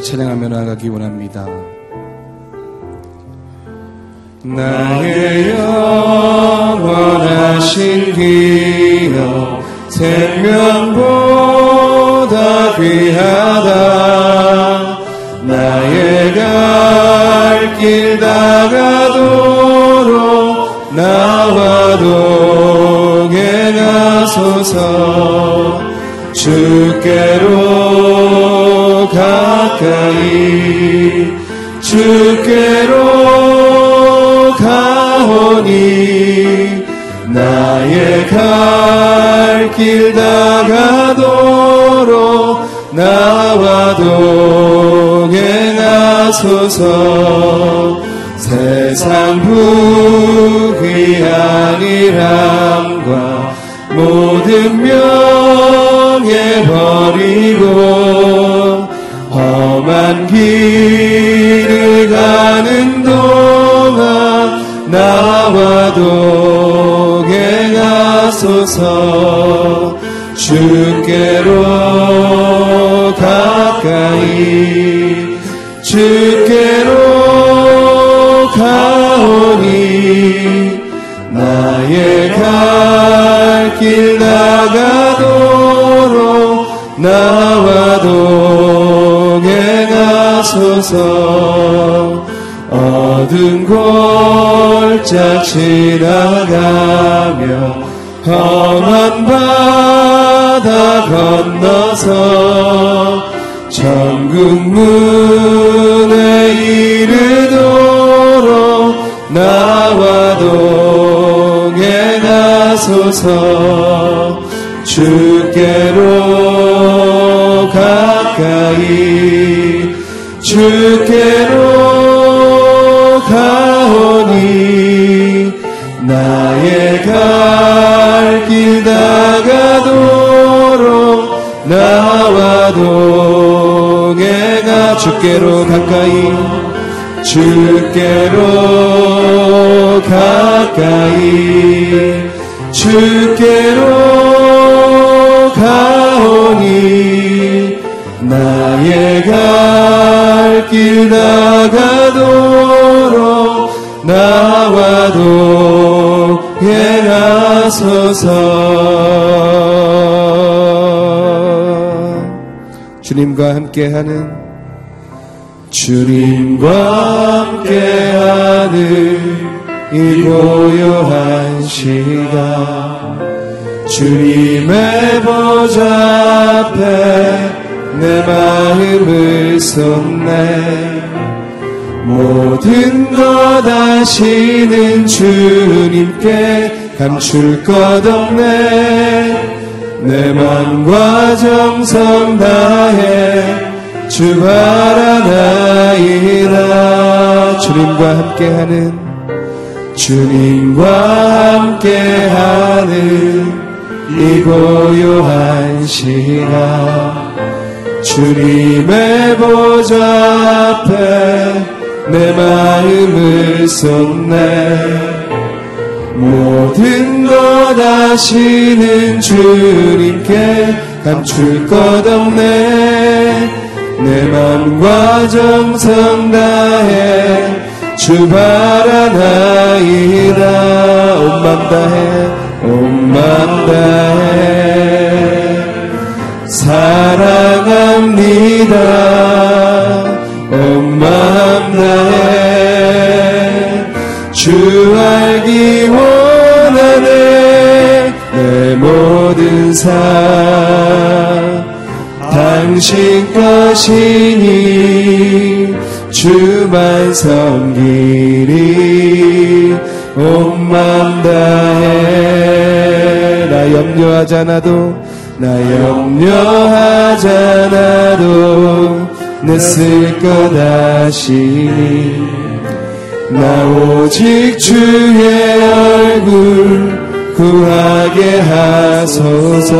우리가 찬양하며 나가기 원합니다. 나의 영원하신 기여 생명보다 귀하다 나의 갈 길 다가도록 나와도 개나소서 주께로 가까이 주께로 가오니 나의 갈 길 다가도록 나와도 행하소서. 세상 부귀한 이람과 모든 명예 버리고 험한 길을 가는 동안 나와도 행하소서 어두운 골짜 지나가며 험한 바다 건너서 천국 문에 이르도록 나와도 행하소서 주께로 가까이 주께로 가오니 나의 갈 길 다가도록 나와도 내가 주께로 가까이 주께로 가까이 주께로 주님과 함께하는 주님과 함께하는 이 고요한 시간. 주님의 보좌 앞에 내 마음을 쏟네. 모든 것 아시는 주님께 감출 것 없네 내 맘과 정성 다해 주 바라나이다 주님과 함께하는 주님과 함께하는 이 고요한 시간 주님의 보좌 앞에 내 마음을 쏟네 모든 것 아시는 주님께 감출 것 없네. 내 맘과 정성 다해 주 바라나이다 온맘 다해 온맘 다해. 사랑합니다. 온맘 다해 주 알기 원하네 내 모든 삶. 당신 것이니 주만 섬기리. 온맘 다해. 나 염려하잖아도 나 염려하잖아도 내 쓸 것 아시니 나 오직 주의 얼굴 구하게 하소서.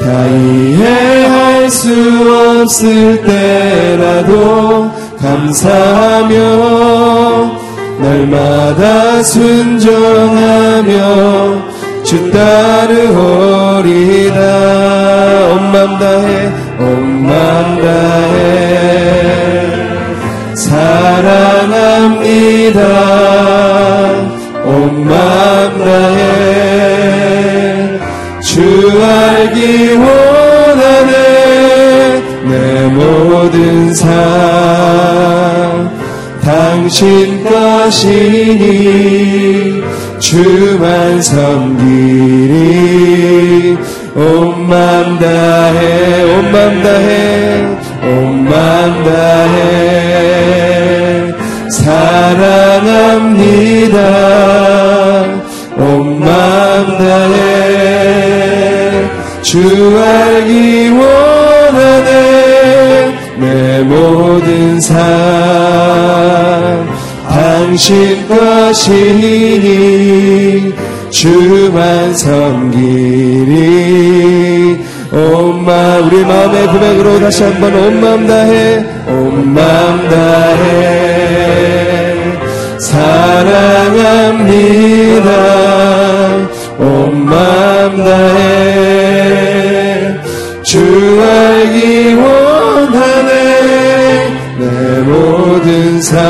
다 이해할 수 없을 때라도 감사하며 날마다 순종하며 주 따르오리다 온맘 다해 온맘 다해 삶 당신 것이니 주만 섬기리. 온맘 다해 온맘 다해 온맘 다해. 사랑합니다. 온맘 다해. 주 알기 내 모든 삶 당신 것이니 주만 섬기리 온 마음 우리 마음의 고백으로 다시 한번 온 마음 다해 온 마음 다해. 사랑합니다. 온 마음 다해. 주 알기 원하네 내 모든 삶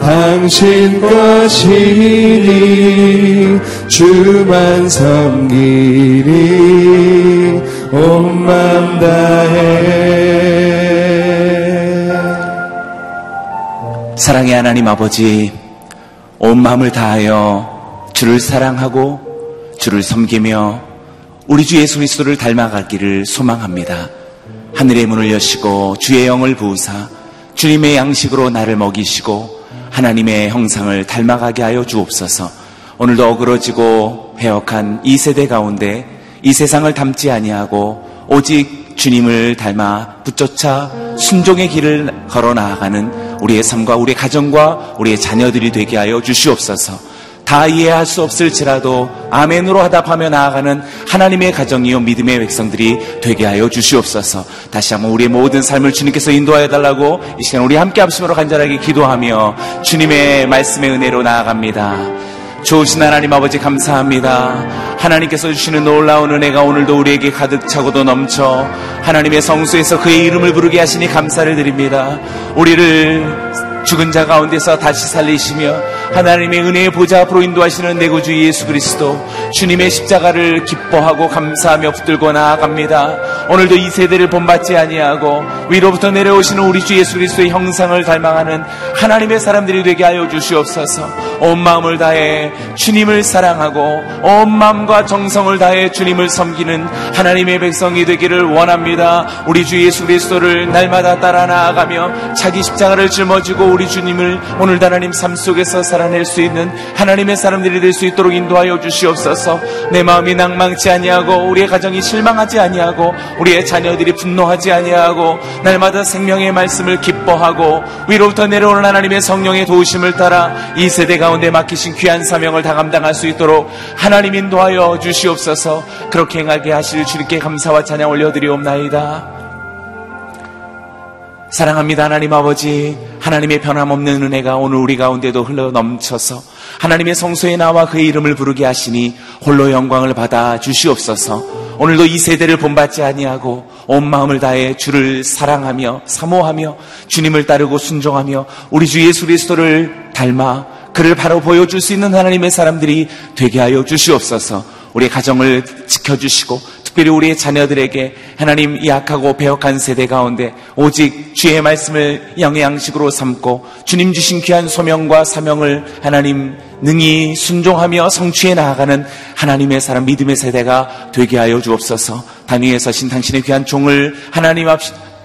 당신 것이니 주만 섬기리 온맘 다해 사랑의 하나님 아버지, 온 마음을 다하여 주를 사랑하고 주를 섬기며 우리 주 예수 그리스도를 닮아가기를 소망합니다. 하늘의 문을 여시고 주의 영을 부으사 주님의 양식으로 나를 먹이시고 하나님의 형상을 닮아가게 하여 주옵소서. 오늘도 어그러지고 배역한 이 세대 가운데 이 세상을 닮지 아니하고 오직 주님을 닮아 붙쫓아 순종의 길을 걸어 나아가는 우리의 삶과 우리의 가정과 우리의 자녀들이 되게 하여 주시옵소서. 다 이해할 수 없을지라도 아멘으로 하답하며 나아가는 하나님의 가정이요 믿음의 백성들이 되게 하여 주시옵소서. 다시 한번 우리의 모든 삶을 주님께서 인도하여 달라고 이 시간 우리 함께 합심으로 간절하게 기도하며 주님의 말씀의 은혜로 나아갑니다. 좋으신 하나님 아버지 감사합니다. 하나님께서 주시는 놀라운 은혜가 오늘도 우리에게 가득 차고도 넘쳐 하나님의 성수에서 그의 이름을 부르게 하시니 감사를 드립니다. 우리를 죽은 자 가운데서 다시 살리시며 하나님의 은혜의 보좌 앞으로 인도하시는 내 구주 예수 그리스도 주님의 십자가를 기뻐하고 감사하며 붙들고 나아갑니다. 오늘도 이 세대를 본받지 아니하고 위로부터 내려오시는 우리 주 예수 그리스도의 형상을 닮아가는 하나님의 사람들이 되게 하여 주시옵소서. 온 마음을 다해 주님을 사랑하고 온 마음과 정성을 다해 주님을 섬기는 하나님의 백성이 되기를 원합니다. 우리 주 예수 그리스도를 날마다 따라 나아가며 자기 십자가를 짊어지고 우리 주님을 오늘 하나님 삶 속에서 살아낼 수 있는 하나님의 사람들이 될 수 있도록 인도하여 주시옵소서. 내 마음이 낭망치 아니하고 우리의 가정이 실망하지 아니하고 우리의 자녀들이 분노하지 아니하고 날마다 생명의 말씀을 기뻐하고 위로부터 내려오는 하나님의 성령의 도우심을 따라 이 세대 가운데 맡기신 귀한 사명을 다 감당할 수 있도록 하나님 인도하여 주시옵소서. 그렇게 행하게 하실 주님께 감사와 찬양 올려드리옵나이다. 사랑합니다 하나님 아버지. 하나님의 변함없는 은혜가 오늘 우리 가운데도 흘러 넘쳐서 하나님의 성소에 나와 그의 이름을 부르게 하시니 홀로 영광을 받아 주시옵소서. 오늘도 이 세대를 본받지 아니하고 온 마음을 다해 주를 사랑하며 사모하며 주님을 따르고 순종하며 우리 주 예수 그리스도를 닮아 그를 바로 보여줄 수 있는 하나님의 사람들이 되게 하여 주시옵소서. 우리 가정을 지켜주시고 특별히 우리의 자녀들에게 하나님 약하고 배역한 세대 가운데 오직 주의 말씀을 영의 양식으로 삼고 주님 주신 귀한 소명과 사명을 하나님 능히 순종하며 성취해 나아가는 하나님의 사람 믿음의 세대가 되게 하여 주옵소서. 단위에 서신 당신의 귀한 종을 하나님 앞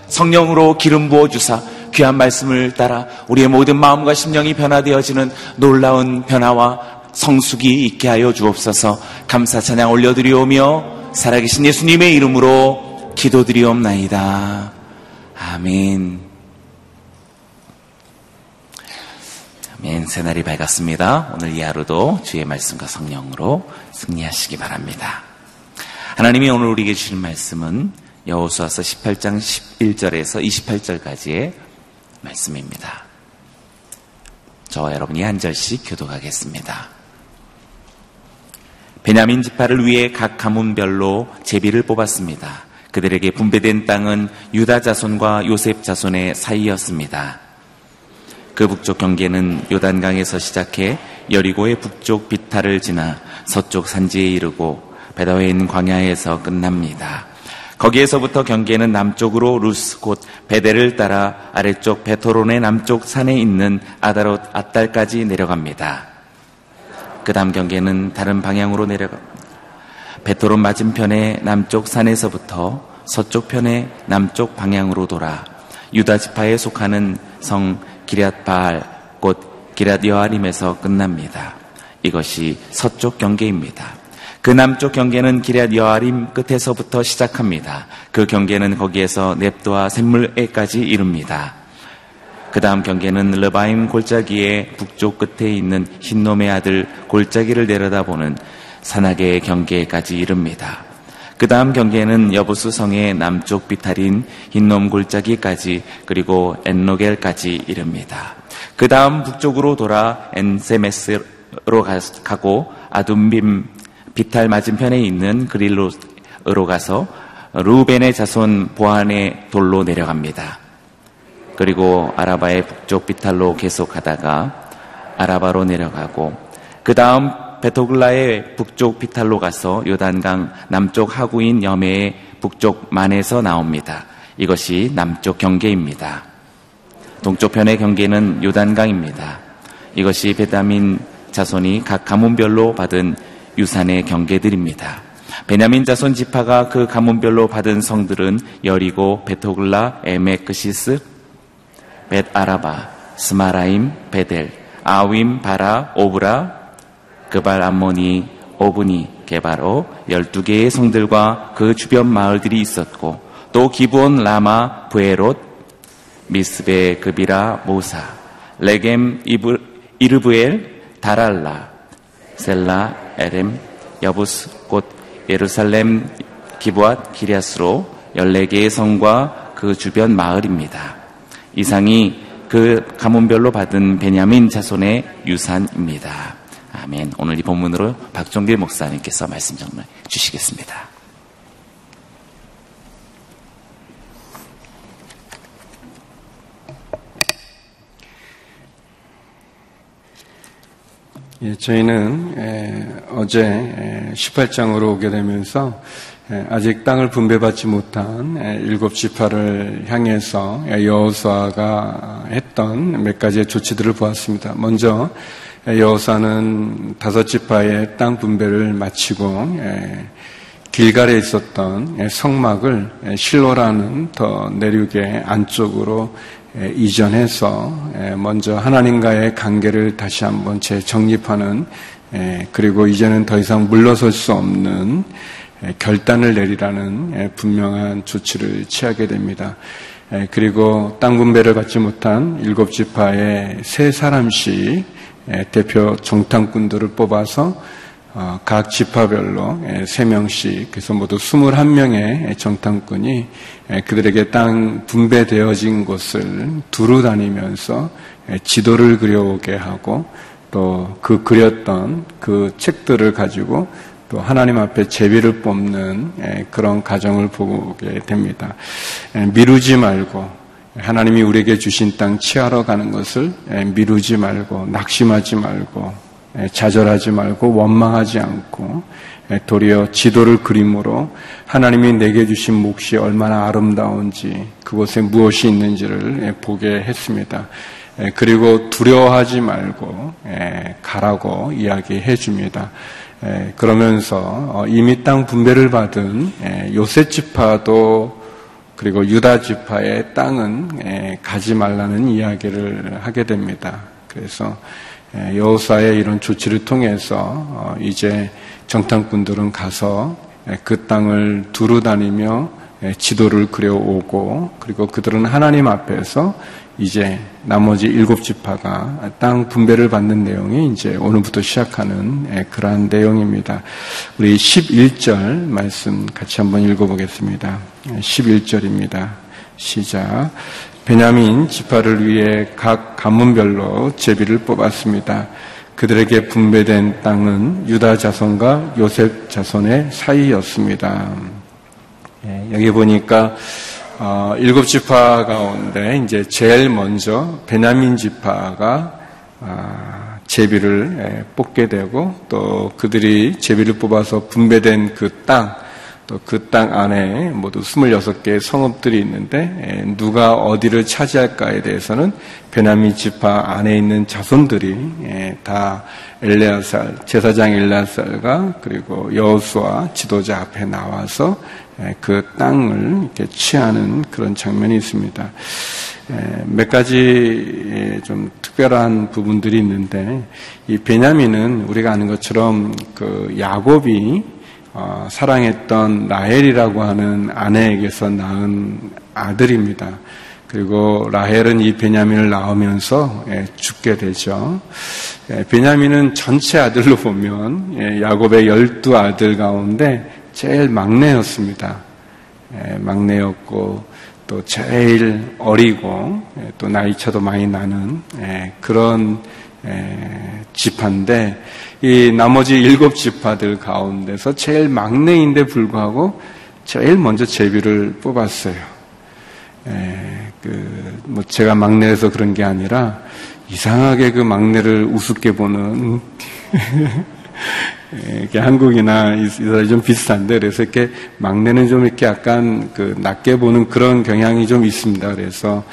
성령으로 기름 부어 주사 귀한 말씀을 따라 우리의 모든 마음과 심령이 변화되어지는 놀라운 변화와 성숙이 있게 하여 주옵소서. 감사 찬양 올려드리오며 살아계신 예수님의 이름으로 기도드리옵나이다. 아멘. 아멘. 새날이 밝았습니다. 오늘 이 하루도 주의 말씀과 성령으로 승리하시기 바랍니다. 하나님이 오늘 우리에게 주신 말씀은 여호수아서 18장 11절에서 28절까지의 말씀입니다. 저와 여러분이 한 절씩 교도하겠습니다. 베냐민 지파를 위해 각 가문별로 제비를 뽑았습니다. 그들에게 분배된 땅은 유다 자손과 요셉 자손의 사이였습니다. 그 북쪽 경계는 요단강에서 시작해 여리고의 북쪽 비탈을 지나 서쪽 산지에 이르고 베다웨인 광야에서 끝납니다. 거기에서부터 경계는 남쪽으로 루스 곧 벧엘을 따라 아래쪽 벧호론의 남쪽 산에 있는 아다롯 앗달까지 내려갑니다. 그 다음 경계는 다른 방향으로 내려가 벧호론 맞은편의 남쪽 산에서부터 서쪽 편의 남쪽 방향으로 돌아 유다 지파에 속하는 성 기럇 바알 곧 기럇 여아림에서 끝납니다. 이것이 서쪽 경계입니다. 그 남쪽 경계는 기럇 여아림 끝에서부터 시작합니다. 그 경계는 거기에서 넵도와 샘물에까지 이릅니다. 그 다음 경계는 르바임 골짜기의 북쪽 끝에 있는 흰놈의 아들 골짜기를 내려다보는 산악의 경계까지 이릅니다. 그 다음 경계는 여부수 성의 남쪽 비탈인 흰놈 골짜기까지 그리고 엔노겔까지 이릅니다. 그 다음 북쪽으로 돌아 엔세메스로 가고 아둠빔 비탈 맞은편에 있는 그릴로로 가서 루벤의 자손 보안의 돌로 내려갑니다. 그리고 아라바의 북쪽 비탈로 계속하다가 아라바로 내려가고 그 다음 베토글라의 북쪽 비탈로 가서 요단강 남쪽 하구인 여매의 북쪽 만에서 나옵니다. 이것이 남쪽 경계입니다. 동쪽 편의 경계는 요단강입니다. 이것이 베냐민 자손이 각 가문별로 받은 유산의 경계들입니다. 베냐민 자손 지파가 그 가문별로 받은 성들은 여리고 벧 호글라 에멕 그시스 벧 아라바 스마라임 벧엘 아윔 바라 오브라 그발 암모니 오브니 게바로 12개의 성들과 그 주변 마을들이 있었고 또 기브온 라마 브에롯 미스베 그비라 모사 레겜 이브, 이르브엘 다랄라 셀라 에렘 여부스 곧 예루살렘 기부앗 기리아스로 14개의 성과 그 주변 마을입니다. 이상이 그 가문별로 받은 베냐민 자손의 유산입니다. 아멘. 오늘 이 본문으로 박종길 목사님께서 말씀 정말 주시겠습니다. 예, 저희는 에, 어제 18장으로 오게 되면서 에, 아직 땅을 분배받지 못한 에, 일곱 지파를 향해서 여호수아가 했던 몇 가지의 조치들을 보았습니다. 먼저 여호수아는 다섯 지파의 땅 분배를 마치고 길갈에 있었던 성막을 실로라는 더 내륙의 안쪽으로 이전해서 먼저 하나님과의 관계를 다시 한번 재정립하는 그리고 이제는 더 이상 물러설 수 없는 결단을 내리라는 분명한 조치를 취하게 됩니다. 그리고 땅 분배를 받지 못한 일곱 지파의 세 사람씩 대표 정탐꾼들을 뽑아서 어, 각 지파별로 3명씩 그래서 모두 21명의 정탐꾼이 그들에게 땅 분배되어진 곳을 두루 다니면서 지도를 그려오게 하고 또 그 그렸던 그 책들을 가지고 또 하나님 앞에 제비를 뽑는 그런 가정을 보게 됩니다. 미루지 말고 하나님이 우리에게 주신 땅 취하러 가는 것을 미루지 말고 낙심하지 말고 좌절하지 말고 원망하지 않고 도리어 지도를 그림으로 하나님이 내게 주신 몫이 얼마나 아름다운지 그곳에 무엇이 있는지를 보게 했습니다. 그리고 두려워하지 말고 가라고 이야기해 줍니다. 그러면서 어, 이미 땅 분배를 받은 요셉 지파도 그리고 유다 지파의 땅은 가지 말라는 이야기를 하게 됩니다. 그래서 예, 여호사의 이런 조치를 통해서 어, 이제 정탐꾼들은 가서 예, 그 땅을 두루 다니며 예, 지도를 그려오고 그리고 그들은 하나님 앞에서 이제 나머지 일곱 지파가 땅 분배를 받는 내용이 이제 오늘부터 시작하는 그러한 내용입니다. 우리 11절 말씀 같이 한번 읽어보겠습니다. 11절입니다. 시작. 베냐민 지파를 위해 각 가문별로 제비를 뽑았습니다. 그들에게 분배된 땅은 유다 자손과 요셉 자손의 사이였습니다. 예, 여기 보니까 어, 일곱 지파 가운데 이제 제일 먼저 베냐민 지파가 어, 제비를 뽑게 되고 또 그들이 제비를 뽑아서 분배된 그 땅, 또 그 땅 안에 모두 26개의 성읍들이 있는데 누가 어디를 차지할까에 대해서는 베냐민 지파 안에 있는 자손들이 다 엘레아살 제사장 엘레아살과 그리고 여호수아 지도자 앞에 나와서 그 땅을 이렇게 취하는 그런 장면이 있습니다. 몇 가지 좀 특별한 부분들이 있는데 이 베냐민은 우리가 아는 것처럼 그 야곱이 어, 사랑했던 라헬이라고 하는 아내에게서 낳은 아들입니다. 그리고 라헬은 이 베냐민을 낳으면서 죽게 되죠. 베냐민은 전체 아들로 보면 야곱의 열두 아들 가운데 제일 막내였습니다. 막내였고 또 제일 어리고 예, 또 나이차도 많이 나는 예, 그런 예, 지파인데 이 나머지 일곱 지파들 가운데서 제일 막내인데 불구하고 제일 먼저 제비를 뽑았어요. 그 뭐 제가 막내여서 그런 게 아니라 이상하게 그 막내를 우습게 보는 예, 이렇게 한국이나 이스라엘 좀 비슷한데 그래서 이렇게 막내는 좀 이렇게 약간 그 낮게 보는 그런 경향이 좀 있습니다. 그래서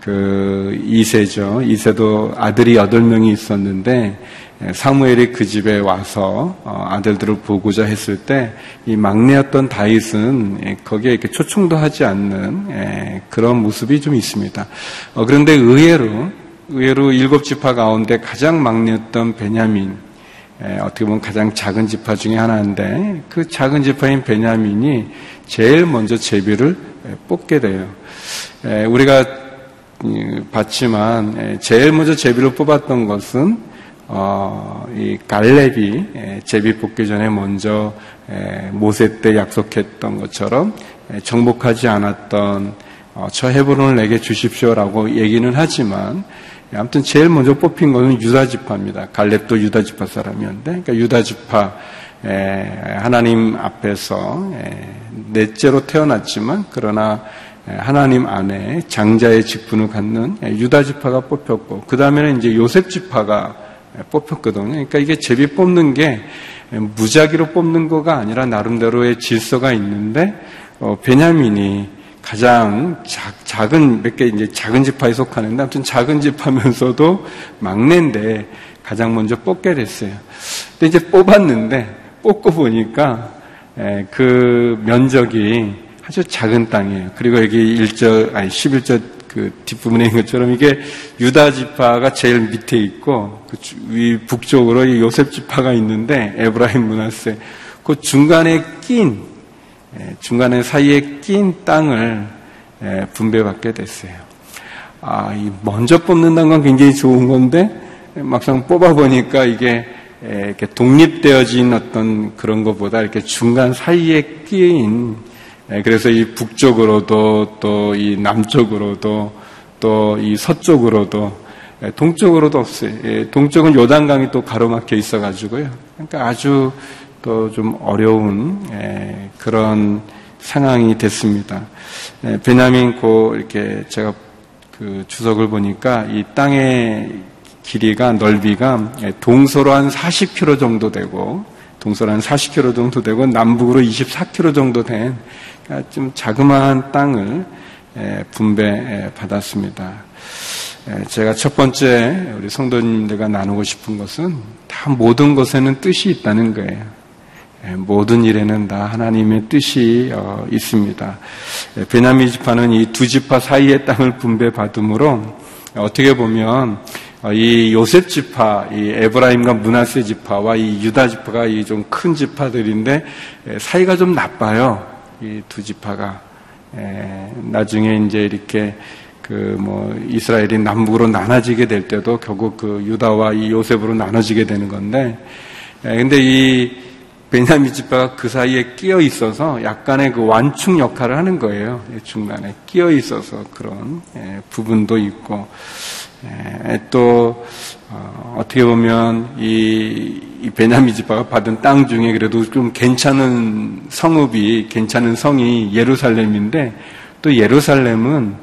그 이세죠. 이세도 아들이 여덟 명이 있었는데 예, 사무엘이 그 집에 와서 어, 아들들을 보고자 했을 때 이 막내였던 다윗은 예, 거기에 이렇게 초청도 하지 않는 그런 모습이 좀 있습니다. 어, 그런데 의외로 의외로 일곱 지파 가운데 가장 막내였던 베냐민 어떻게 보면 가장 작은 지파 중에 하나인데 그 작은 지파인 베냐민이 제일 먼저 제비를 뽑게 돼요. 우리가 봤지만 제일 먼저 제비를 뽑았던 것은 어, 이 갈렙이 제비 뽑기 전에 먼저 모세 때 약속했던 것처럼 정복하지 않았던 어, 저 헤브론을 내게 주십시오라고 얘기는 하지만 예, 아무튼 제일 먼저 뽑힌 것은 유다 지파입니다. 갈렙도 유다 지파 사람이었는데, 그러니까 유다 지파 하나님 앞에서 넷째로 태어났지만 그러나 하나님 안에 장자의 직분을 갖는 유다 지파가 뽑혔고 그 다음에는 이제 요셉 지파가 뽑혔거든요. 그러니까 이게 제비 뽑는 게 무작위로 뽑는 거가 아니라 나름대로의 질서가 있는데 어, 베냐민이 가장 작, 은 몇 개 이제 작은 지파에 속하는데 아무튼 작은 지파면서도 막내인데 가장 먼저 뽑게 됐어요. 근데 이제 뽑았는데 뽑고 보니까 에, 그 면적이 아주 작은 땅이에요. 그리고 여기 1절 아니 11절 그 뒷부분에 있는 것처럼 이게 유다 지파가 제일 밑에 있고 그 위 북쪽으로 요셉 지파가 있는데 에브라임 문하세 그 중간에 낀 예, 중간에 사이에 낀 땅을 예, 분배받게 됐어요. 아, 이 먼저 뽑는다는 건 굉장히 좋은 건데 막상 뽑아보니까 이게 예, 이렇게 독립되어진 어떤 그런 것보다 이렇게 중간 사이에 끼인 그래서 이 북쪽으로도 또 이 남쪽으로도 또 이 서쪽으로도 동쪽으로도 없어요. 동쪽은 요단강이 또 가로막혀 있어가지고요. 그러니까 아주 또 좀 어려운 예, 그런 상황이 됐습니다. 예, 베냐민 고 이렇게 제가 그 주석을 보니까 이 땅의 길이가 넓이가 예, 동서로 한 40km 정도 되고 동서로 한 40km 정도 되고 남북으로 24km 정도 된좀 그러니까 자그마한 땅을 분배 받았습니다. 제가 첫 번째 우리 성도님들과 나누고 싶은 것은 다 모든 것에는 뜻이 있다는 거예요. 예, 모든 일에는 다 하나님의 뜻이 어, 있습니다. 예, 베냐민 지파는 이 두 지파 사이의 땅을 분배받음으로 어떻게 보면 어, 이 요셉 지파, 이 에브라임과 문하세 지파와 이 유다 지파가 이 좀 큰 지파들인데 예, 사이가 좀 나빠요. 이 두 지파가 나중에 이제 이렇게 그 뭐 이스라엘이 남북으로 나눠지게 될 때도 결국 그 유다와 이 요셉으로 나눠지게 되는 건데, 근데 이 베냐민 지파가 그 사이에 끼어 있어서 약간의 그 완충 역할을 하는 거예요. 중간에 끼어 있어서 그런 예, 부분도 있고 예, 또 어, 떻게 보면 이, 이 베냐민 지파가 받은 땅 중에 그래도 좀 괜찮은 성읍이 괜찮은 성이 예루살렘인데 또 예루살렘은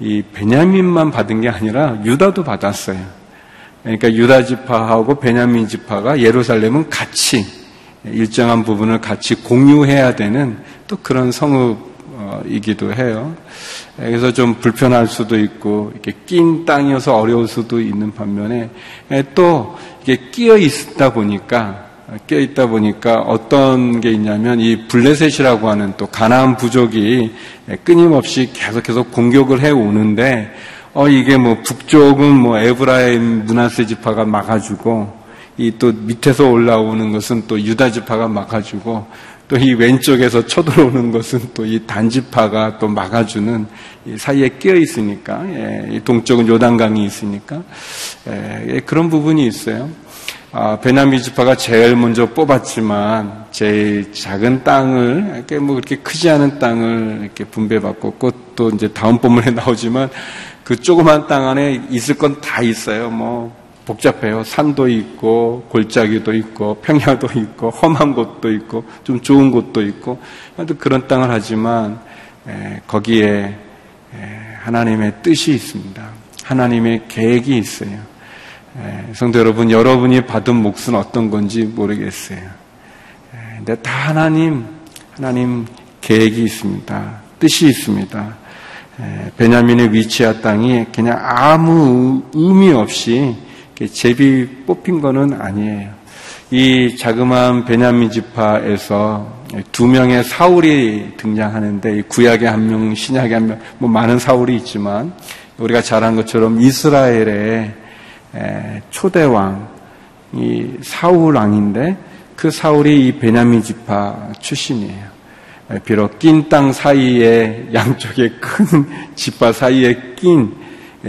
이 베냐민만 받은 게 아니라 유다도 받았어요. 그러니까 유다 지파하고 베냐민 지파가 예루살렘은 같이 일정한 부분을 같이 공유해야 되는 또 그런 성읍이기도 해요. 그래서 좀 불편할 수도 있고 이렇게 낀 땅이어서 어려울 수도 있는 반면에 또 이게 끼어 있다 보니까 끼어 있다 보니까 어떤 게 있냐면 이 블레셋이라고 하는 또 가나안 부족이 끊임없이 계속해서 공격을 해 오는데 어 이게 뭐 북쪽은 뭐 에브라임 문하세 지파가 막아주고 이 또 밑에서 올라오는 것은 또 유다 지파가 막아주고 또 이 왼쪽에서 쳐들어오는 것은 또 이 단지파가 또 막아주는 사이에 끼어 있으니까 예, 동쪽은 요단강이 있으니까 예, 그런 부분이 있어요. 아, 베나미 지파가 제일 먼저 뽑았지만 제일 작은 땅을 이렇게 뭐 그렇게 크지 않은 땅을 이렇게 분배받고 또 이제 다음 본문에 나오지만 그 조그만 땅 안에 있을 건 다 있어요. 뭐 복잡해요. 산도 있고 골짜기도 있고 평야도 있고 험한 곳도 있고 좀 좋은 곳도 있고 그런 땅을 하지만 에, 거기에 에, 하나님의 뜻이 있습니다. 하나님의 계획이 있어요. 에, 성도 여러분, 여러분이 받은 몫은 어떤 건지 모르겠어요. 근데 다 하나님, 하나님 계획이 있습니다. 뜻이 있습니다. 베냐민의 위치와 땅이 그냥 아무 의미 없이 제비 뽑힌 거는 아니에요. 이 자그마한 베냐민 지파에서 두 명의 사울이 등장하는데 구약에 한 명, 신약에 한 명, 뭐 많은 사울이 있지만 우리가 잘 한 것처럼 이스라엘의 초대 왕 이 사울 왕인데 그 사울이 이 베냐민 지파 출신이에요. 비록 낀 땅 사이에 양쪽에 큰 지파 사이에 낀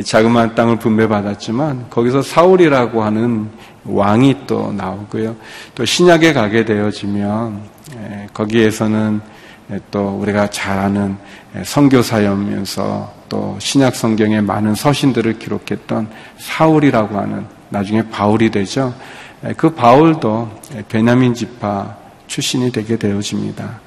자그마한 땅을 분배받았지만 거기서 사울이라고 하는 왕이 또 나오고요. 또 신약에 가게 되어지면 거기에서는 또 우리가 잘 아는 선교사였면서 또 신약 성경에 많은 서신들을 기록했던 사울이라고 하는 나중에 바울이 되죠. 그 바울도 베냐민 지파 출신이 되게 되어집니다.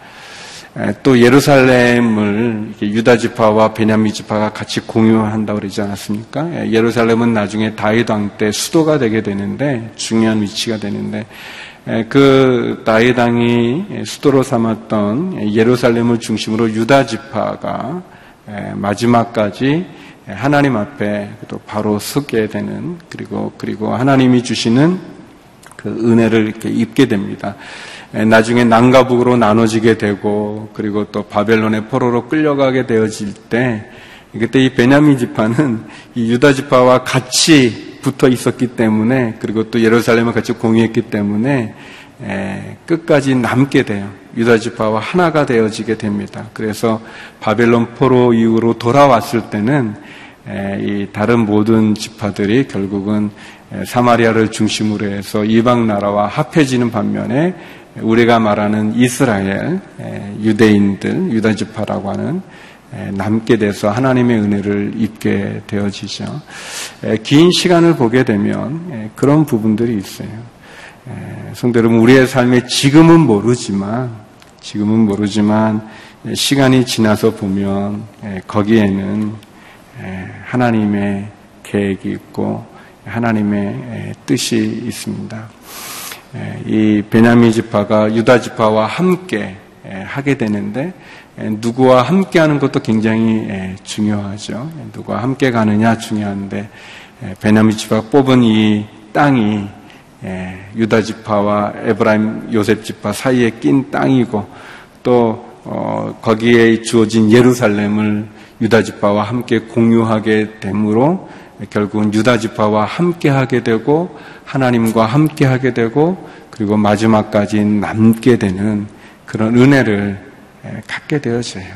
또 예루살렘을 유다 지파와 베냐민 지파가 같이 공유한다고 그러지 않았습니까? 예루살렘은 나중에 다윗 왕 때 수도가 되게 되는데 중요한 위치가 되는데 그 다윗 왕이 수도로 삼았던 예루살렘을 중심으로 유다 지파가 마지막까지 하나님 앞에 또 바로 서게 되는 그리고 그리고 하나님이 주시는 그 은혜를 이렇게 입게 됩니다. 나중에 남가북으로 나눠지게 되고 그리고 또 바벨론의 포로로 끌려가게 되어질 때 그때 이 베냐민 지파는 이 유다 지파와 같이 붙어 있었기 때문에 그리고 또 예루살렘을 같이 공유했기 때문에 끝까지 남게 돼요. 유다 지파와 하나가 되어지게 됩니다. 그래서 바벨론 포로 이후로 돌아왔을 때는 이 다른 모든 지파들이 결국은 사마리아를 중심으로 해서 이방 나라와 합해지는 반면에 우리가 말하는 이스라엘 유대인들 유다 지파라고 하는 남게 돼서 하나님의 은혜를 입게 되어지죠. 긴 시간을 보게 되면 그런 부분들이 있어요. 성도 여러분, 우리의 삶에 지금은 모르지만 지금은 모르지만 시간이 지나서 보면 거기에는 하나님의 계획이 있고 하나님의 뜻이 있습니다. 이 베냐민 지파가 유다 지파와 함께 하게 되는데 누구와 함께 하는 것도 굉장히 중요하죠. 누구와 함께 가느냐 중요한데 베냐민 지파가 뽑은 이 땅이 유다 지파와 에브라임 요셉 지파 사이에 낀 땅이고 또 어, 거기에 주어진 예루살렘을 유다 지파와 함께 공유하게 되므로 결국은 유다 지파와 함께 하게 되고 하나님과 함께 하게 되고 그리고 마지막까지 남게 되는 그런 은혜를 갖게 되어져요.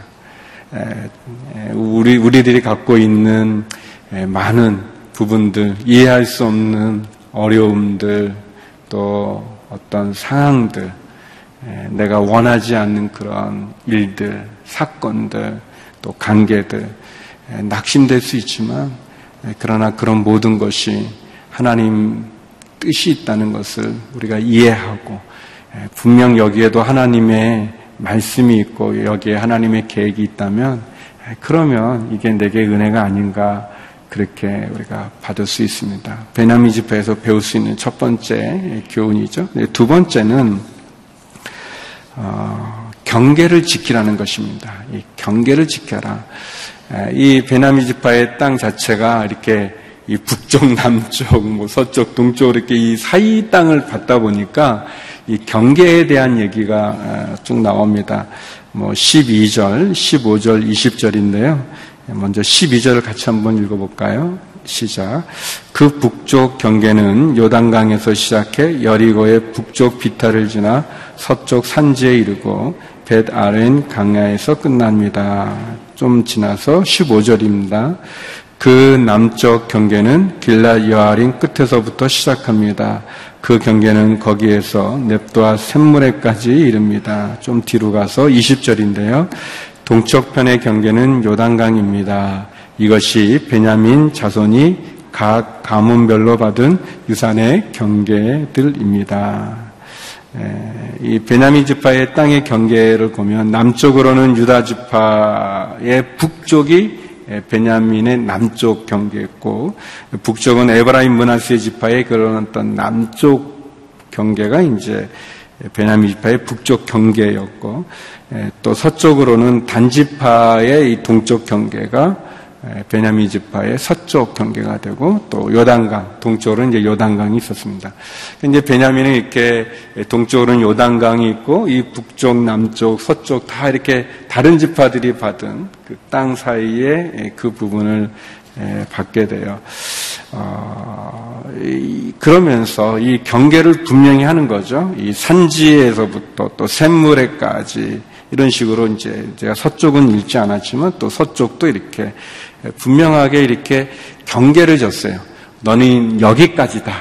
우리 우리들이 갖고 있는 많은 부분들 이해할 수 없는 어려움들 또 어떤 상황들 내가 원하지 않는 그런 일들 사건들 또 관계들 낙심될 수 있지만 그러나 그런 모든 것이 하나님 뜻이 있다는 것을 우리가 이해하고 분명 여기에도 하나님의 말씀이 있고 여기에 하나님의 계획이 있다면 그러면 이게 내게 은혜가 아닌가 그렇게 우리가 받을 수 있습니다. 베냐민 집회에서 배울 수 있는 첫 번째 교훈이죠. 네, 두 번째는 어, 경계를 지키라는 것입니다. 이 경계를 지켜라. 이 베나미 지파의 땅 자체가 이렇게 이 북쪽, 남쪽, 뭐 서쪽, 동쪽 이렇게 이 사이 땅을 받다 보니까 이 경계에 대한 얘기가 쭉 나옵니다. 뭐 12절, 15절, 20절인데요. 먼저 12절을 같이 한번 읽어볼까요? 시작. 그 북쪽 경계는 요단강에서 시작해 여리고의 북쪽 비탈을 지나 서쪽 산지에 이르고 벳 아렌 강야에서 끝납니다. 좀 지나서 15절입니다. 그 남쪽 경계는 길라 여아린 끝에서부터 시작합니다. 그 경계는 거기에서 넵도와 샘무레까지 이릅니다. 좀 뒤로 가서 20절인데요. 동쪽편의 경계는 요단강입니다. 이것이 베냐민 자손이 각 가문별로 받은 유산의 경계들입니다. 이 베냐민 지파의 땅의 경계를 보면 남쪽으로는 유다 지파의 북쪽이 베냐민의 남쪽 경계였고 북쪽은 에브라임 문하스의 지파의 그런 어떤 남쪽 경계가 이제 베냐민 지파의 북쪽 경계였고 또 서쪽으로는 단지파의 이 동쪽 경계가 베냐민 지파의 서쪽 경계가 되고 또 요단강 동쪽으로 이제 요단강이 있었습니다. 이제 베냐민은 이렇게 동쪽으로는 요단강이 있고 이 북쪽, 남쪽, 서쪽 다 이렇게 다른 지파들이 받은 그 땅 사이에 그 부분을 받게 돼요. 어, 그러면서 이 경계를 분명히 하는 거죠. 이 산지에서부터 또 샘물에까지 이런 식으로 이제 제가 서쪽은 읽지 않았지만 또 서쪽도 이렇게 분명하게 이렇게 경계를 줬어요. 너는 여기까지다.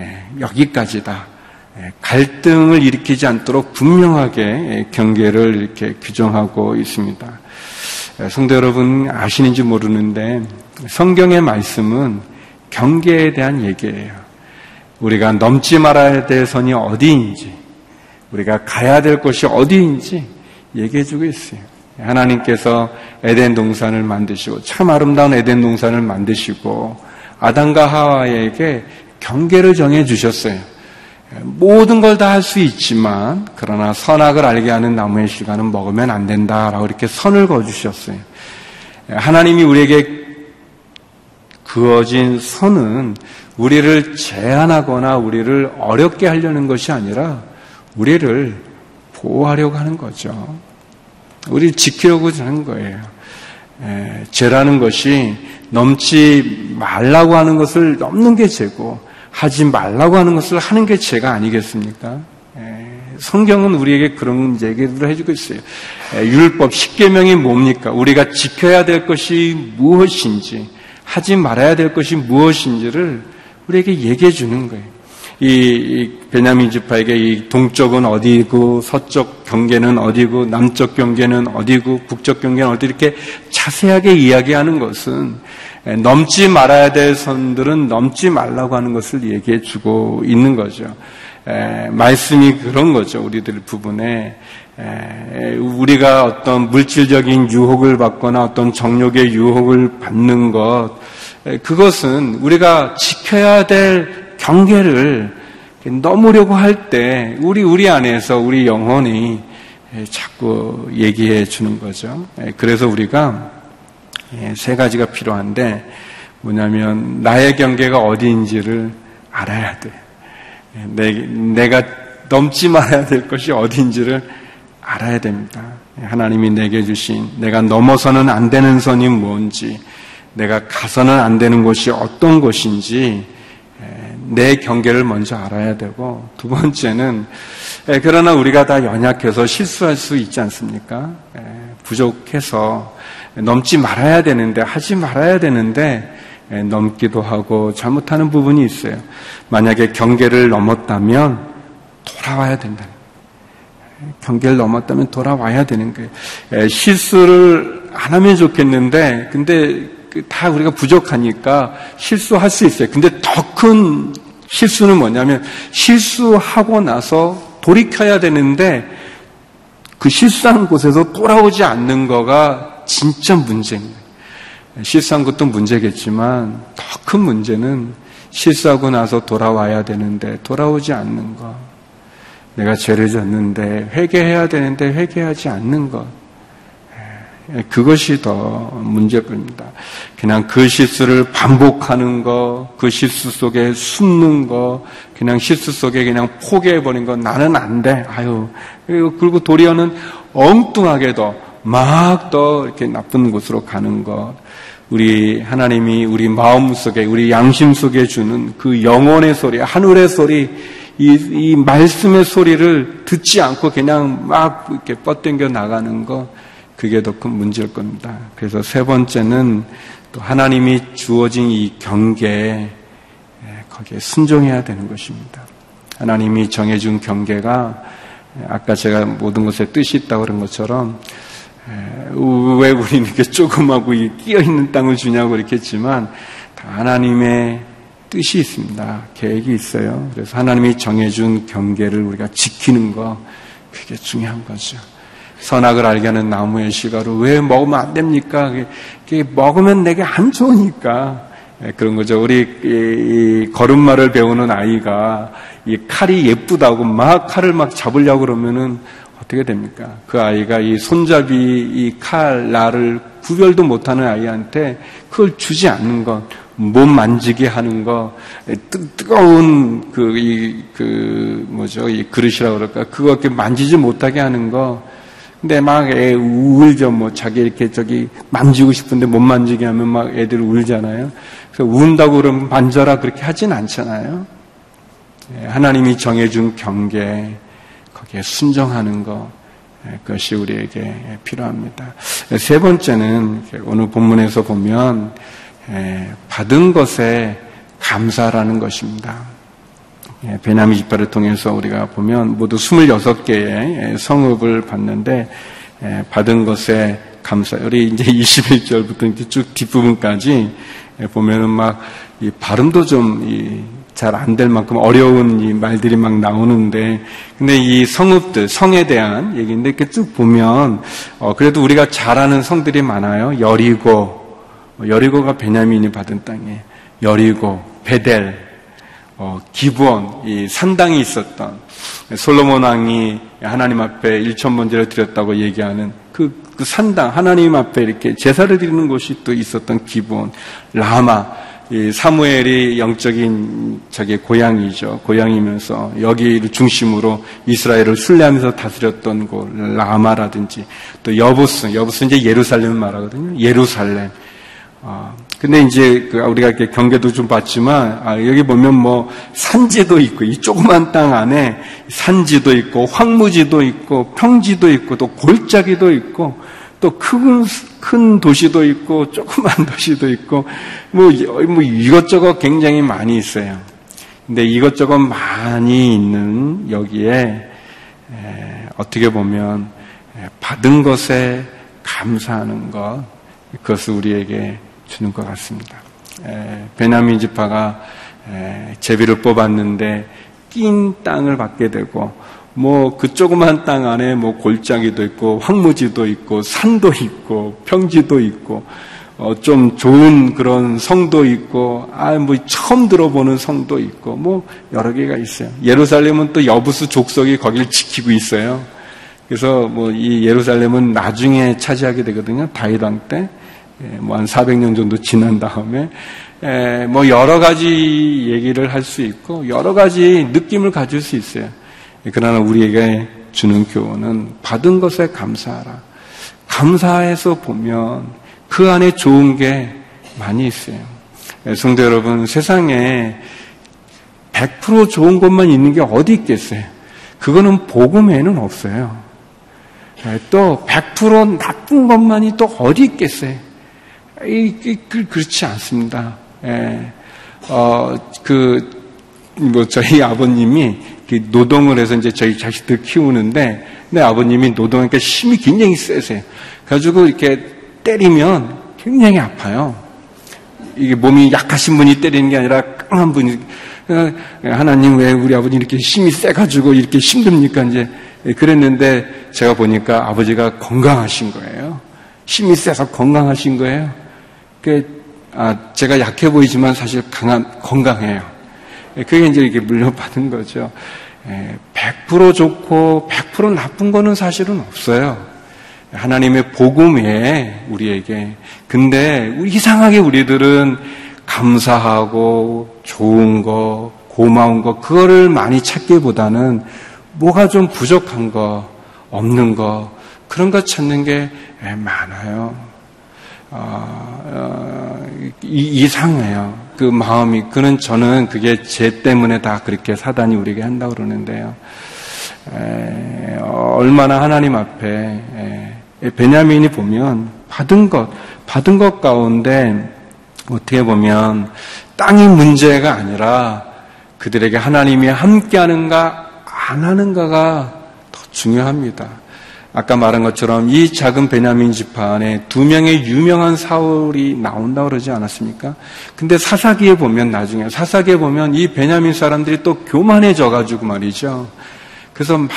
예, 여기까지다. 예, 갈등을 일으키지 않도록 분명하게 경계를 이렇게 규정하고 있습니다. 예, 성도 여러분 아시는지 모르는데 성경의 말씀은 경계에 대한 얘기예요. 우리가 넘지 말아야 될 선이 어디인지, 우리가 가야 될 곳이 어디인지 얘기해주고 있어요. 하나님께서 에덴 동산을 만드시고 참 아름다운 에덴 동산을 만드시고 아담과 하와에게 경계를 정해 주셨어요. 모든 걸 다 할 수 있지만 그러나 선악을 알게 하는 나무의 실과는 먹으면 안 된다라고 이렇게 선을 그어 주셨어요. 하나님이 우리에게 그어진 선은 우리를 제한하거나 우리를 어렵게 하려는 것이 아니라 우리를 보호하려고 하는 거죠. 우리를 지키려고 하는 거예요. 에, 죄라는 것이 넘지 말라고 하는 것을 넘는 게 죄고 하지 말라고 하는 것을 하는 게 죄가 아니겠습니까? 에, 성경은 우리에게 그런 얘기를 해주고 있어요. 에, 율법 10계명이 뭡니까? 우리가 지켜야 될 것이 무엇인지 하지 말아야 될 것이 무엇인지를 우리에게 얘기해 주는 거예요. 이 베냐민 지파에게 이 동쪽은 어디고 서쪽 경계는 어디고 남쪽 경계는 어디고 북쪽 경계는 어디 이렇게 자세하게 이야기하는 것은 넘지 말아야 될 선들은 넘지 말라고 하는 것을 얘기해 주고 있는 거죠. 에, 말씀이 그런 거죠. 우리들 부분에 에, 우리가 어떤 물질적인 유혹을 받거나 어떤 정욕의 유혹을 받는 것 에, 그것은 우리가 지켜야 될 경계를 넘으려고 할 때 우리 우리 안에서 우리 영혼이 자꾸 얘기해 주는 거죠. 그래서 우리가 세 가지가 필요한데 뭐냐면 나의 경계가 어디인지를 알아야 돼. 내, 가 넘지 말아야 될 것이 어디인지를 알아야 됩니다. 하나님이 내게 주신 내가 넘어서는 안 되는 선이 뭔지, 내가 가서는 안 되는 곳이 어떤 곳인지 내 경계를 먼저 알아야 되고 두 번째는 예, 그러나 우리가 다 연약해서 실수할 수 있지 않습니까? 예, 부족해서 넘지 말아야 되는데 하지 말아야 되는데 예, 넘기도 하고 잘못하는 부분이 있어요. 만약에 경계를 넘었다면 돌아와야 된다. 경계를 넘었다면 돌아와야 되는 거예요. 실수를 안 하면 좋겠는데 근데 그 다 우리가 부족하니까 실수할 수 있어요. 근데 더 큰 실수는 뭐냐면 실수하고 나서 돌이켜야 되는데 그 실수한 곳에서 돌아오지 않는 거가 진짜 문제입니다. 실수한 것도 문제겠지만 더 큰 문제는 실수하고 나서 돌아와야 되는데 돌아오지 않는 것. 내가 죄를 졌는데 회개해야 되는데 회개하지 않는 것. 예, 그것이 더 문제입니다. 그냥 그 실수를 반복하는 거, 그 실수 속에 숨는 거, 그냥 실수 속에 그냥 포기해버린 거, 나는 안 돼. 아유. 그리고 도리어는 엉뚱하게도 막 더 이렇게 나쁜 곳으로 가는 것. 우리 하나님이 우리 마음 속에, 우리 양심 속에 주는 그 영혼의 소리, 하늘의 소리, 이, 이 말씀의 소리를 듣지 않고 그냥 막 이렇게 뻗댕겨 나가는 것, 그게 더 큰 문제일 겁니다. 그래서 세 번째는 또 하나님이 주어진 이 경계에 거기에 순종해야 되는 것입니다. 하나님이 정해준 경계가 아까 제가 모든 것에 뜻이 있다고 그런 것처럼 왜 우리는 이렇게 조금하고 끼어 있는 땅을 주냐고 이렇게 했지만 다 하나님의 뜻이 있습니다. 계획이 있어요. 그래서 하나님이 정해준 경계를 우리가 지키는 거 그게 중요한 거죠. 선악을 알게 하는 나무의 시가로 왜 먹으면 안 됩니까? 먹으면 내게 안 좋으니까 예, 그런 거죠. 우리 걸음마를 배우는 아이가 이 칼이 예쁘다고 막 칼을 막 잡으려고 그러면은 어떻게 됩니까? 그 아이가 이 손잡이 이칼 날을 구별도 못하는 아이한테 그걸 주지 않는 것, 몸 만지게 하는 거, 뜨, 거운 그, 이, 그, 뭐죠, 이 그릇이라 그럴까, 그거 이렇게 만지지 못하게 하는 거, 근데 막 애 울죠. 뭐 자기 이렇게 저기 만지고 싶은데 못 만지게 하면 막 애들 울잖아요. 그래서 운다고 그러면 만져라 그렇게 하진 않잖아요. 예, 하나님이 정해준 경계 거기에 순정하는 것 예, 그것이 우리에게 필요합니다. 세 번째는 오늘 본문에서 보면 예, 받은 것에 감사라는 것입니다. 예, 베냐미 지파를 통해서 우리가 보면 모두 26개의 예, 성읍을 받는데 예, 받은 것에 감사. 우리 이제 21절부터 이렇게 쭉 뒷부분까지 보면은 막 발음도 좀 잘 안 될 만큼 어려운 이 말들이 막 나오는데 근데 이 성읍들 성에 대한 얘기인데 이렇게 쭉 보면 어 그래도 우리가 잘 아는 성들이 많아요. 여리고 여리고가 베냐민이 받은 땅에 여리고 베델 어, 기부원, 이 산당이 있었던 솔로몬 왕이 하나님 앞에 일천 번제를 드렸다고 얘기하는 그, 그 산당, 하나님 앞에 이렇게 제사를 드리는 곳이 또 있었던 기부원, 라마, 이 사무엘이 영적인 자기 고향이죠. 고향이면서 여기를 중심으로 이스라엘을 순례하면서 다스렸던 곳, 라마라든지 또 여부스, 여부스 이제 예루살렘을 말하거든요. 예루살렘. 어, 근데 이제 그 우리가 이렇게 경계도 좀 봤지만 아, 여기 보면 뭐 산지도 있고 이 조그만 땅 안에 산지도 있고 황무지도 있고 평지도 있고 또 골짜기도 있고 또큰 큰 도시도 있고 조그만 도시도 있고 뭐, 뭐 이것저것 굉장히 많이 있어요. 근데 이것저것 많이 있는 여기에 에, 어떻게 보면 받은 것에 감사하는 것 그것을 우리에게 주는 것 같습니다. 베냐민 지파가 제비를 뽑았는데 낀 땅을 받게 되고 뭐 그 조그만 땅 안에 뭐 골짜기도 있고 황무지도 있고 산도 있고 평지도 있고 어, 좀 좋은 그런 성도 있고 아 뭐 처음 들어보는 성도 있고 뭐 여러 개가 있어요. 예루살렘은 또 여부스 족속이 거기를 지키고 있어요. 그래서 뭐 이 예루살렘은 나중에 차지하게 되거든요. 다이당 때. 예, 뭐한 400년 정도 지난 다음에 예, 뭐 여러 가지 얘기를 할 수 있고 여러 가지 느낌을 가질 수 있어요. 예, 그러나 우리에게 주는 교훈은 받은 것에 감사하라. 감사해서 보면 그 안에 좋은 게 많이 있어요. 성도 여러분, 세상에 100% 좋은 것만 있는 게 어디 있겠어요? 그거는 복음에는 없어요. 또 100% 나쁜 것만이 또 어디 있겠어요? 이, 그, 그렇지 않습니다. 예. 어, 그, 뭐, 저희 아버님이 그 노동을 해서 이제 저희 자식들 키우는데, 내 아버님이 노동하니까 힘이 굉장히 세세요. 그래가지고 이렇게 때리면 굉장히 아파요. 이게 몸이 약하신 분이 때리는 게 아니라 강한 분이, 어, 하나님 왜 우리 아버님 이렇게 힘이 세가지고 이렇게 힘듭니까? 이제 그랬는데 제가 보니까 아버지가 건강하신 거예요. 힘이 세서 건강하신 거예요. 그, 아, 제가 약해 보이지만 사실 강한, 건강해요. 예, 그게 이제 이게 물려받은 거죠. 100% 예, 좋고 100% 나쁜 거는 사실은 없어요. 하나님의 복음 외에 우리에게. 근데 이상하게 우리들은 감사하고 좋은 거, 고마운 거, 그거를 많이 찾기보다는 뭐가 좀 부족한 거, 없는 거, 그런 거 찾는 게 많아요. 어, 어, 이, 상해요 그 마음이. 그는 저는 그게 죄 때문에 다 그렇게 사단이 우리에게 한다고 그러는데요. 에, 얼마나 하나님 앞에 에, 베냐민이 보면 받은 것, 받은 것 가운데 어떻게 보면 땅이 문제가 아니라 그들에게 하나님이 함께하는가 안 하는가가 더 중요합니다. 아까 말한 것처럼 이 작은 베냐민 지파 안에 두 명의 유명한 사울이 나온다 그러지 않았습니까? 근데 사사기에 보면 나중에 사사기에 보면 이 베냐민 사람들이 또 교만해져 가지고 말이죠. 그래서 막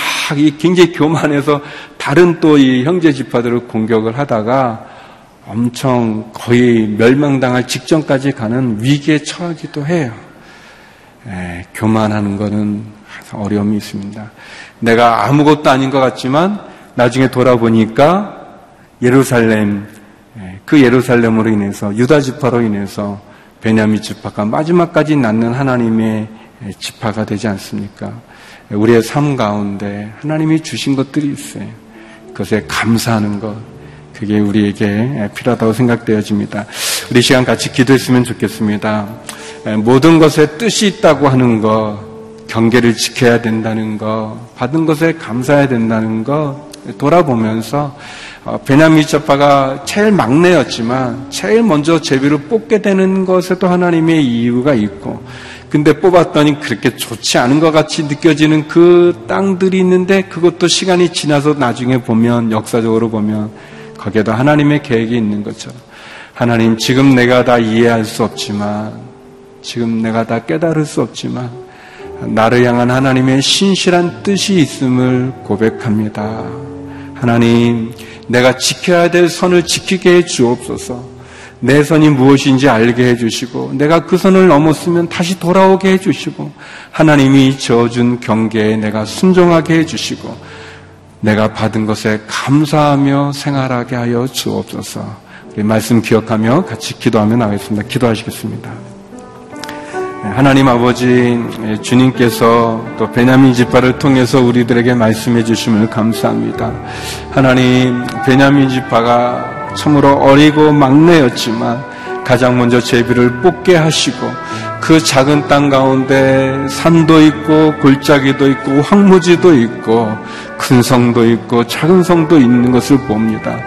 굉장히 교만해서 다른 또 이 형제 지파들을 공격을 하다가 엄청 거의 멸망당할 직전까지 가는 위기에 처하기도 해요. 에, 교만하는 것은 어려움이 있습니다. 내가 아무것도 아닌 것 같지만 나중에 돌아보니까 예루살렘 그 예루살렘으로 인해서 유다 지파로 인해서 베냐민 지파가 마지막까지 낳는 하나님의 지파가 되지 않습니까? 우리의 삶 가운데 하나님이 주신 것들이 있어요. 그것에 감사하는 것, 그게 우리에게 필요하다고 생각되어집니다. 우리 시간 같이 기도했으면 좋겠습니다. 모든 것에 뜻이 있다고 하는 것, 경계를 지켜야 된다는 것, 받은 것에 감사해야 된다는 것, 돌아보면서 어, 베냐민 자파가 제일 막내였지만 제일 먼저 제비를 뽑게 되는 것에도 하나님의 이유가 있고 근데 뽑았더니 그렇게 좋지 않은 것 같이 느껴지는 그 땅들이 있는데 그것도 시간이 지나서 나중에 보면 역사적으로 보면 거기에도 하나님의 계획이 있는 것처럼 하나님 지금 내가 다 이해할 수 없지만 지금 내가 다 깨달을 수 없지만 나를 향한 하나님의 신실한 뜻이 있음을 고백합니다. 하나님, 내가 지켜야 될 선을 지키게 해 주옵소서. 내 선이 무엇인지 알게 해 주시고, 내가 그 선을 넘었으면 다시 돌아오게 해 주시고, 하나님이 저준 경계에 내가 순종하게 해 주시고, 내가 받은 것에 감사하며 생활하게 하여 주옵소서. 말씀 기억하며 같이 기도하며 나가겠습니다. 기도하시겠습니다. 하나님 아버지 주님께서 또 베냐민 지파를 통해서 우리들에게 말씀해 주심을 감사합니다. 하나님 베냐민 지파가 참으로 어리고 막내였지만 가장 먼저 제비를 뽑게 하시고 그 작은 땅 가운데 산도 있고 골짜기도 있고 황무지도 있고 큰 성도 있고 작은 성도 있는 것을 봅니다.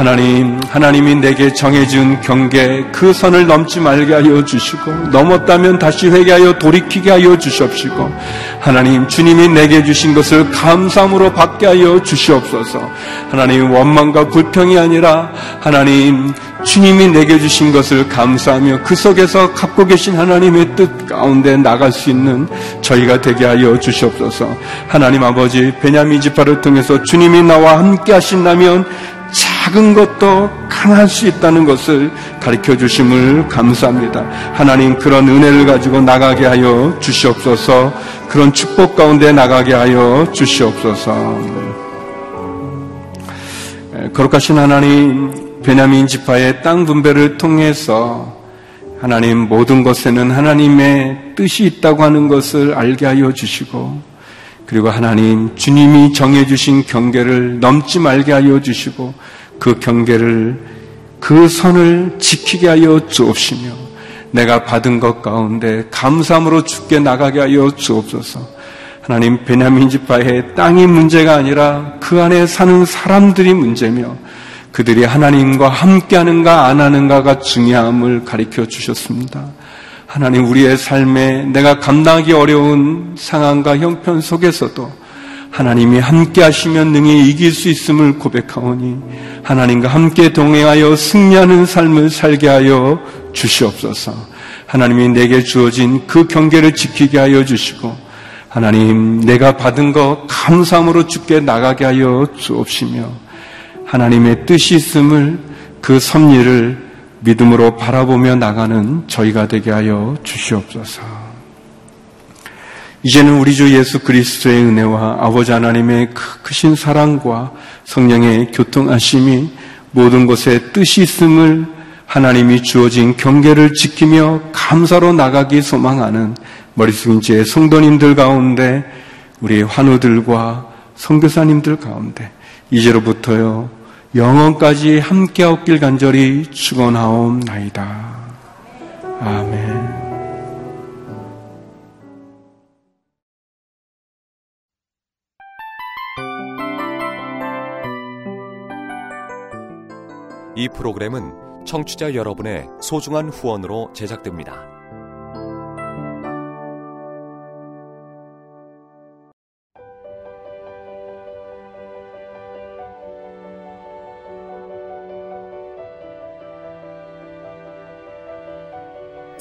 하나님, 하나님이 내게 정해준 경계 그 선을 넘지 말게 하여 주시고 넘었다면 다시 회개하여 돌이키게 하여 주시옵시고 하나님 주님이 내게 주신 것을 감사함으로 받게 하여 주시옵소서. 하나님 원망과 불평이 아니라 하나님 주님이 내게 주신 것을 감사하며 그 속에서 갖고 계신 하나님의 뜻 가운데 나갈 수 있는 저희가 되게 하여 주시옵소서. 하나님 아버지 베냐민 지파를 통해서 주님이 나와 함께 하신다면 작은 것도 강할 수 있다는 것을 가르쳐 주심을 감사합니다. 하나님 그런 은혜를 가지고 나가게 하여 주시옵소서. 그런 축복 가운데 나가게 하여 주시옵소서. 거룩하신 하나님 베냐민 지파의 땅 분배를 통해서 하나님 모든 것에는 하나님의 뜻이 있다고 하는 것을 알게 하여 주시고 그리고 하나님 주님이 정해 주신 경계를 넘지 말게 하여 주시고 그 경계를 그 선을 지키게 하여 주옵시며 내가 받은 것 가운데 감사함으로 죽게 나가게 하여 주옵소서. 하나님 베냐민 지파의 땅이 문제가 아니라 그 안에 사는 사람들이 문제며 그들이 하나님과 함께하는가 안 하는가가 중요함을 가르쳐 주셨습니다. 하나님 우리의 삶에 내가 감당하기 어려운 상황과 형편 속에서도 하나님이 함께 하시면 능히 이길 수 있음을 고백하오니 하나님과 함께 동행하여 승리하는 삶을 살게 하여 주시옵소서. 하나님이 내게 주어진 그 경계를 지키게 하여 주시고 하나님 내가 받은 것 감사함으로 주께 나가게 하여 주옵시며 하나님의 뜻이 있음을 그 섭리를 믿음으로 바라보며 나가는 저희가 되게 하여 주시옵소서. 이제는 우리 주 예수 그리스도의 은혜와 아버지 하나님의 크신 사랑과 성령의 교통하심이 모든 것에 뜻이 있음을 하나님이 주어진 경계를 지키며 감사로 나가기 소망하는 머리 숙인 제 성도님들 가운데 우리 환우들과 성교사님들 가운데 이제로부터요 영원까지 함께 없길 간절히 축원하옵나이다. 아멘. 이 프로그램은 청취자 여러분의 소중한 후원으로 제작됩니다.